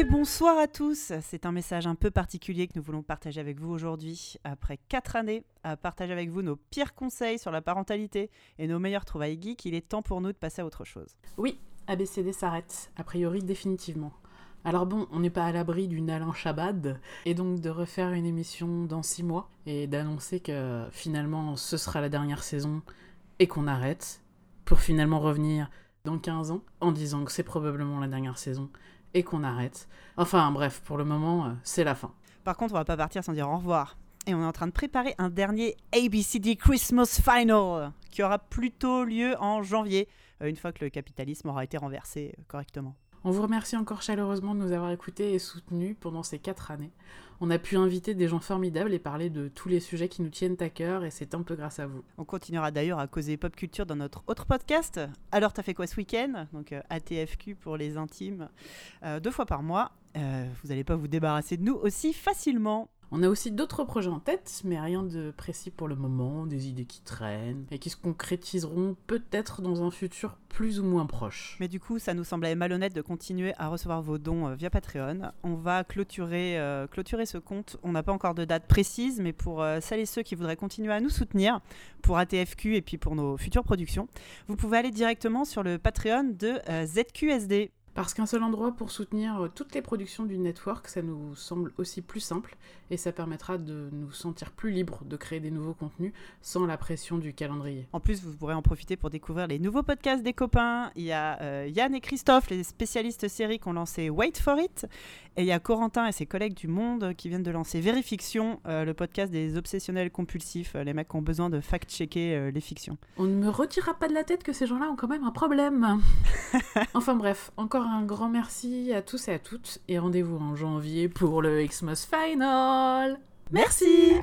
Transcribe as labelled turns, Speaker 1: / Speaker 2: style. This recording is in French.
Speaker 1: Et bonsoir à tous. C'est un message un peu particulier que nous voulons partager avec vous aujourd'hui. Après quatre années à partager avec vous nos pires conseils sur la parentalité et nos meilleurs trouvailles geeks, il est temps pour nous de passer à autre chose.
Speaker 2: Oui, ABCD s'arrête, a priori définitivement. Alors bon, on n'est pas à l'abri d'une Alain Chabad, et donc de refaire une émission dans six mois, et d'annoncer que finalement ce sera la dernière saison, et qu'on arrête, pour finalement revenir dans 15 ans, en disant que c'est probablement la dernière saison, et qu'on arrête. Enfin bref, pour le moment, euh, c'est la fin.
Speaker 1: Par contre, on va pas partir sans dire au revoir. Et on est en train de préparer un dernier ABCD Christmas Final, qui aura plutôt lieu en janvier, euh, une fois que le capitalisme aura été renversé euh, correctement.
Speaker 2: On vous remercie encore chaleureusement de nous avoir écoutés et soutenus pendant ces quatre années. On a pu inviter des gens formidables et parler de tous les sujets qui nous tiennent à cœur et c'est un peu grâce à vous.
Speaker 1: On continuera d'ailleurs à causer pop culture dans notre autre podcast. Alors t'as fait quoi ce week-end? Donc euh, ATFQ pour les intimes, euh, deux fois par mois. Euh, vous n'allez pas vous débarrasser de nous aussi facilement.
Speaker 2: On a aussi d'autres projets en tête, mais rien de précis pour le moment, des idées qui traînent et qui se concrétiseront peut-être dans un futur plus ou moins proche.
Speaker 1: Mais du coup, ça nous semblait malhonnête de continuer à recevoir vos dons euh, via Patreon. On va clôturer, euh, clôturer ce compte. On n'a pas encore de date précise, mais pour euh, celles et ceux qui voudraient continuer à nous soutenir, pour ATFQ et puis pour nos futures productions, vous pouvez aller directement sur le Patreon de ZQSD.
Speaker 2: Parce qu'un seul endroit pour soutenir euh, toutes les productions du network, ça nous semble aussi plus simple et ça permettra de nous sentir plus libres de créer des nouveaux contenus sans la pression du calendrier.
Speaker 1: En plus, vous pourrez en profiter pour découvrir les nouveaux podcasts des copains. Il y a euh, Yann et Christophe, les spécialistes séries qui ont lancé Wait for It. Et il y a Corentin et ses collègues du Monde qui viennent de lancer Vérifiction, euh, le podcast des obsessionnels compulsifs, les mecs qui ont besoin de fact-checker euh, les fictions.
Speaker 2: On ne me retirera pas de la tête que ces gens-là ont quand même un problème. enfin bref, encore un grand merci à tous et à toutes et rendez-vous en janvier pour le Xmas Final.
Speaker 1: Merci